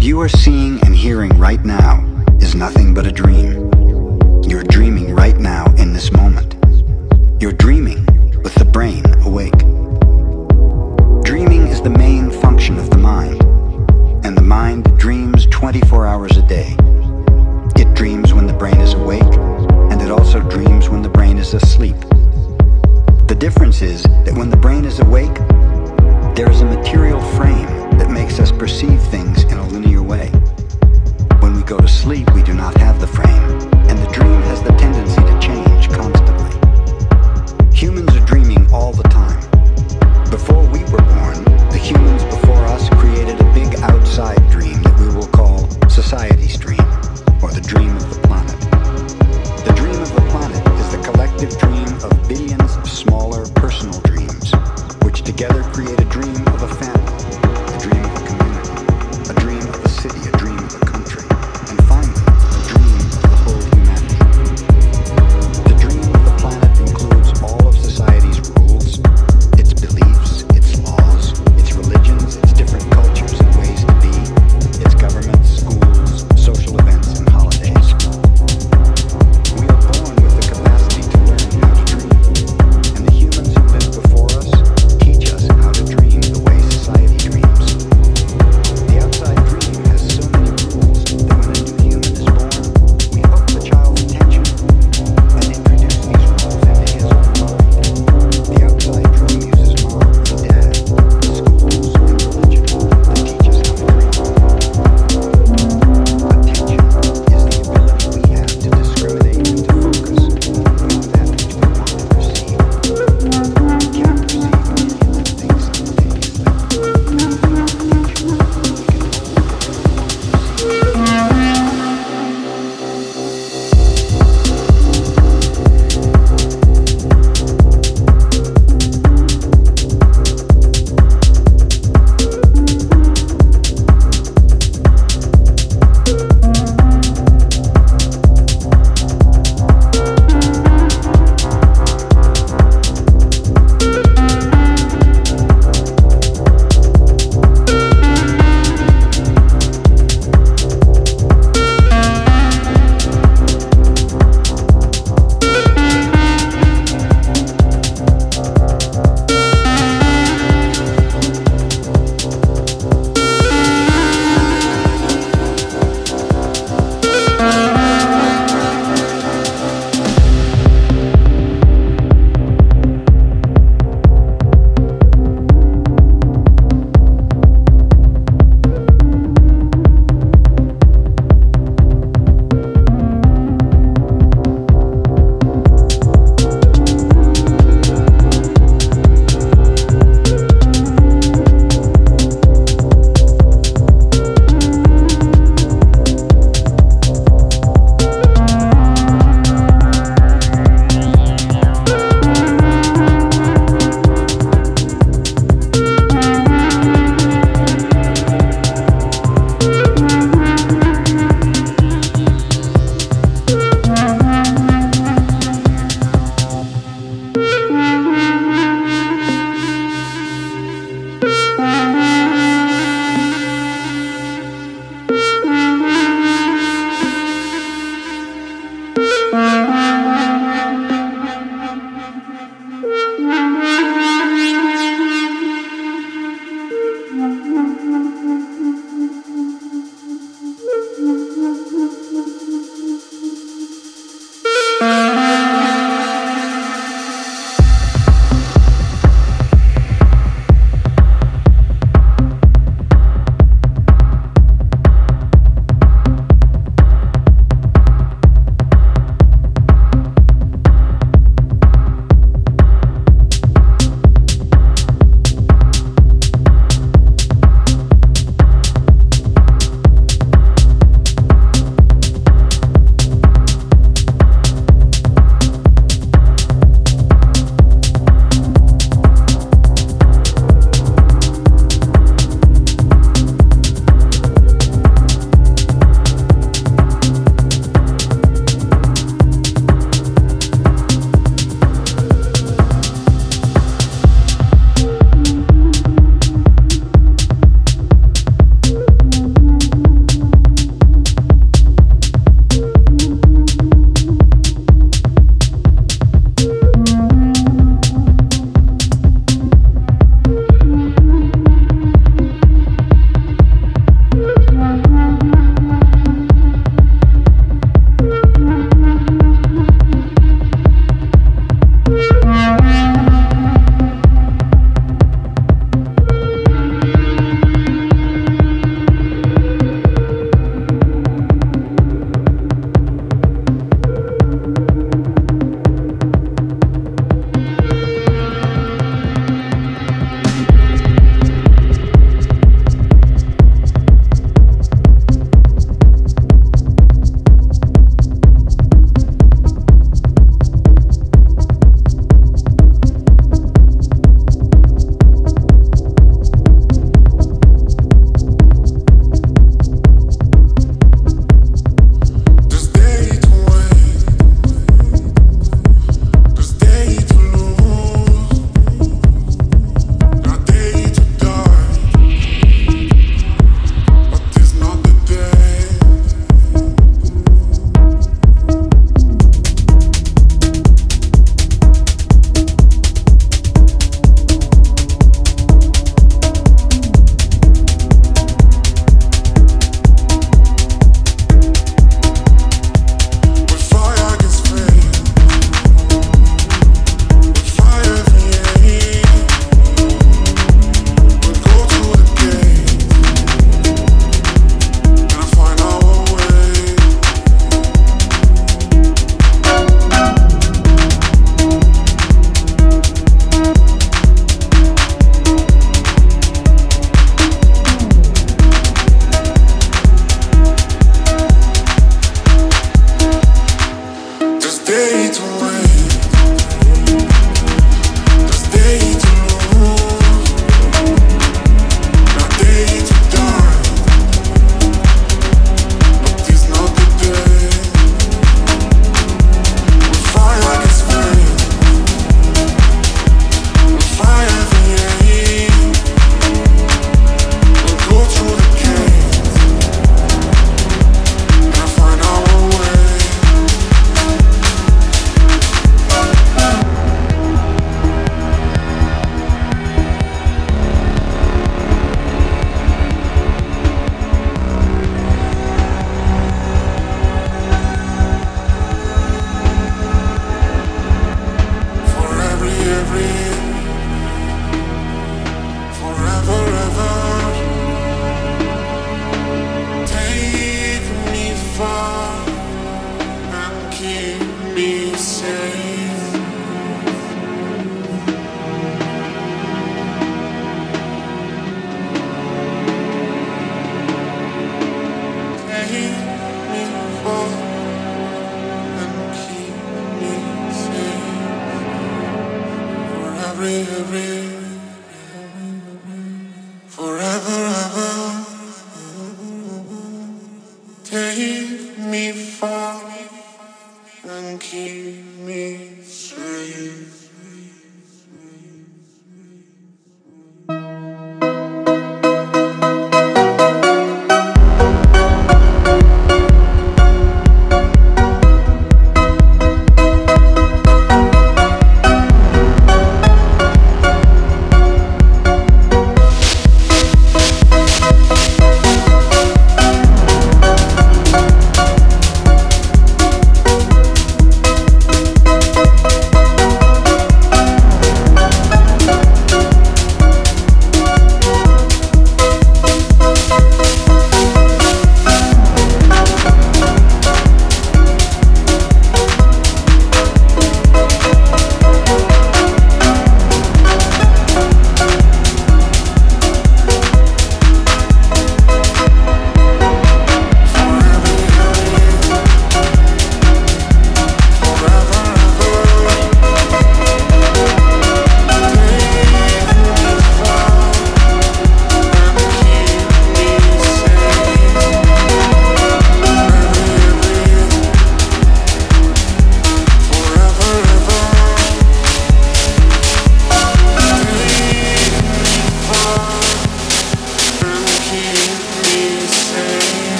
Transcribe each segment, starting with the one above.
What you are seeing and hearing right now is nothing but a dream. You're dreaming right now in this moment. You're dreaming with the brain awake. Dreaming is the main function of the mind, and the mind dreams 24 hours a day. It dreams when the brain is awake, and it also dreams when the brain is asleep. The difference is that when the brain is awake, there is a material frame that makes us perceive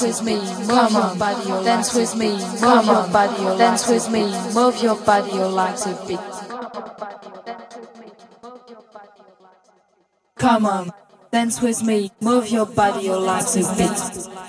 dance with me, move your body, dance with me, move your body, dance with me, move your body, your legs a bit. Come on, dance with me, move your body, your legs a bit.